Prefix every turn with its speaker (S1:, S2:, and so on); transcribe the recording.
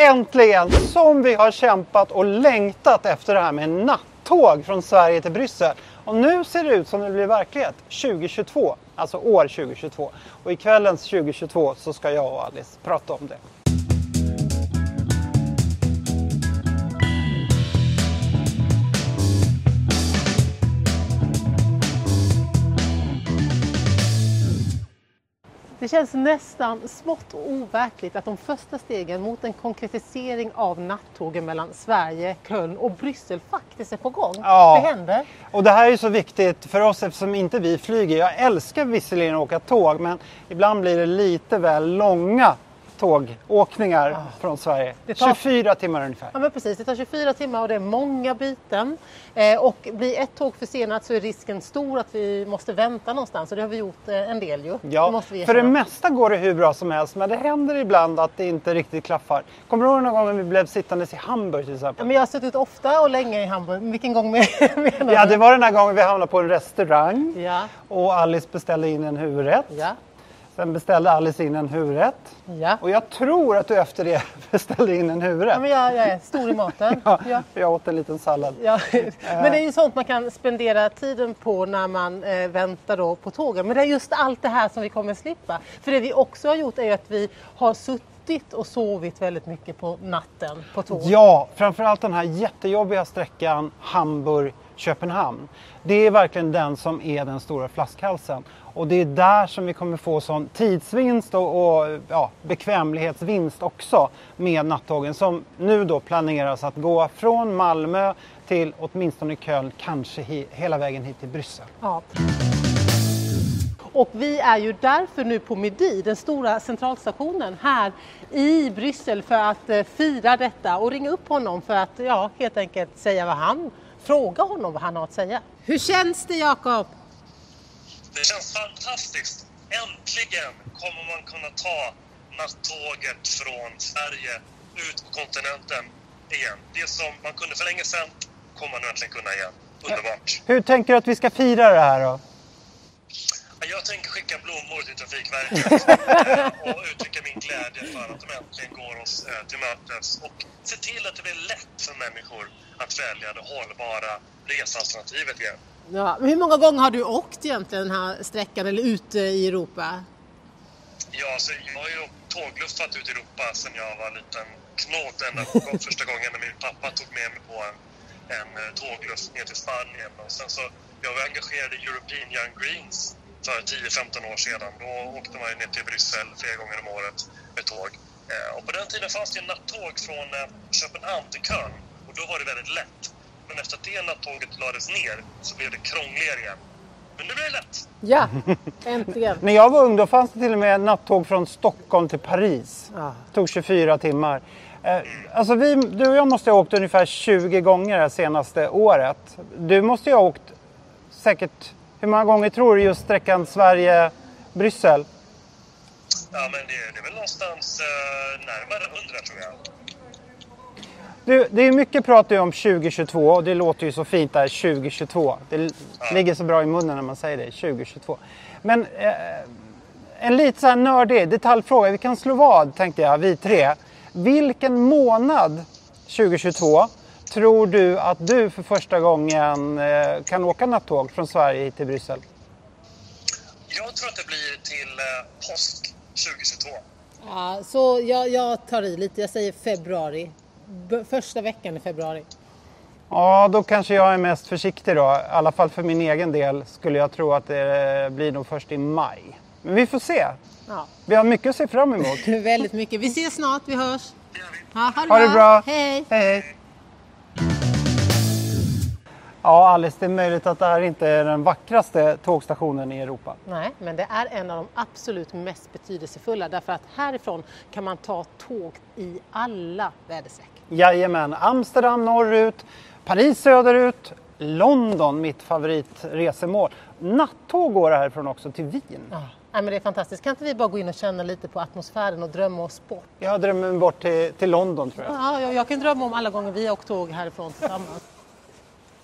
S1: Äntligen! Som vi har kämpat och längtat efter det här med nattåg från Sverige till Bryssel. Och nu ser det ut som det blir verklighet 2022, alltså år 2022. Och i kvällens 2022 så ska jag och Alice prata om det.
S2: Det känns nästan smått och overkligt att de första stegen mot en konkretisering av nattågen mellan Sverige, Köln och Bryssel faktiskt är på gång.
S1: Ja.
S2: Det händer.
S1: Och det här är så viktigt för oss eftersom inte vi flyger. Jag älskar visserligen att åka tåg men ibland blir det lite väl långa tågåkningar från Sverige.
S2: Det tar-
S1: 24 timmar ungefär.
S2: Ja men precis, det tar 24 timmar och det är många byten. Eh, och blir ett tåg försenat så är risken stor att vi måste vänta någonstans och det har vi gjort eh, en del ju. det
S1: Ja,
S2: vi
S1: för det mesta går det hur bra som helst men det händer ibland att det inte riktigt klaffar. Kommer du ihåg någon gång när vi blev sittandes i Hamburg till
S2: Ja,
S1: exempel?
S2: men jag har suttit ofta och länge i Hamburg. Vilken gång menar
S1: Ja,
S2: du?
S1: det var den här gången vi hamnade på en restaurang
S2: Ja,
S1: och Alice beställde in en huvudrätt.
S2: ja,
S1: Sen beställde Alice in en huvudrätt.
S2: ja.
S1: Och jag tror att du efter det beställde in en huvudrätt.
S2: ja men jag, jag är stor i maten.
S1: Ja,
S2: Ja.
S1: jag åt en liten sallad.
S2: Ja, men det är ju sånt man kan spendera tiden på när man eh, väntar då på tågen. Men det är just allt det här som vi kommer slippa. För det vi också har gjort är att vi har suttit och sovit väldigt mycket på natten på tåg.
S1: Ja, framförallt den här jättejobbiga sträckan Köpenhamn. Det är verkligen den som är den stora flaskhalsen. Och det är där som vi kommer få sån tidsvinst och, och ja, bekvämlighetsvinst också med nattågen som nu då planeras att gå från Malmö till åtminstone Köln, kanske he hela vägen hit till Bryssel.
S2: Ja. Och vi är ju därför nu på Midi, den stora centralstationen här i Bryssel för att eh, fira detta och ringa upp honom för att ja, helt enkelt säga vad han, fråga honom vad han har att säga. Hur känns det Jakob?
S3: Det känns fantastiskt. Äntligen kommer man kunna ta nattåget från Sverige ut på kontinenten igen. Det som man kunde för länge sedan kommer man nu äntligen kunna igen. Underbart.
S1: Hur tänker du att vi ska fira det här då?
S3: Jag tänker skicka blommor till Trafikverket och uttrycka min glädje för att de äntligen går oss eh, till mötes och se till att det blir lätt för människor att välja det hållbara resealternativet igen.
S2: Ja, men hur många gånger har du åkt egentligen den här sträckan eller ute i Europa?
S3: Ja, alltså, jag har ju tågluffat ut i Europa sedan jag var liten knåt ända första gången när min pappa tog med mig på en, en eh, tågluff ner till Spanien. Och sen så, jag var engagerad i European Young Greens 10-15 år sedan. Då åkte man ju ner till Bryssel flera gånger om året med tåg. Eh, och på den tiden fanns det nattåg från eh, Köpenhamn till Köln och då var det väldigt lätt. Men efter att det nattåget lades ner så blev det krångligare igen. Men nu blir det lätt.
S2: Ja, äntligen.
S1: När jag var ung då fanns det till och med nattåg från Stockholm till Paris.
S2: Ja.
S1: tog 24 timmar. Eh, alltså vi, du och jag måste ha åkt ungefär 20 gånger det senaste året. Du måste ju ha åkt säkert, hur många gånger tror du just sträckan Sverige-Bryssel?
S3: Ja, men det, det är väl någonstans eh, närmare 100 tror jag.
S1: Du, det är mycket prat om 2022 och det låter ju så fint där 2022. Det l- ligger så bra i munnen när man säger det, 2022. Men eh, en lite så här nördig detaljfråga, vi kan slå vad tänkte jag, vi tre. Vilken månad 2022 tror du att du för första gången eh, kan åka nattåg från Sverige hit till Bryssel?
S3: Jag tror att det blir till eh, påsk 2022.
S2: Ja, så jag, jag tar i lite, jag säger februari. B- första veckan i februari.
S1: Ja, då kanske jag är mest försiktig då. I alla fall för min egen del skulle jag tro att det blir nog först i maj. Men vi får se.
S2: Ja.
S1: Vi har mycket att se fram emot.
S2: Väldigt mycket. Vi ses snart, vi hörs. Ja, ha det,
S1: Ha det bra.
S2: Hej!
S1: Hej, hej. Ja, Alice, det är möjligt att det här inte är den vackraste tågstationen i Europa.
S2: Nej, men det är en av de absolut mest betydelsefulla därför att härifrån kan man ta tåg i alla väderstreck.
S1: Jajamän, Amsterdam norrut, Paris söderut, London mitt favoritresemål. Nattåg går härifrån också till Wien.
S2: Ja. Nej, men det är fantastiskt. Kan inte vi bara gå in och känna lite på atmosfären och drömma oss bort?
S1: Jag drömmer mig bort till, till London tror jag.
S2: Ja, jag, jag kan drömma om alla gånger vi har åkt tåg härifrån tillsammans.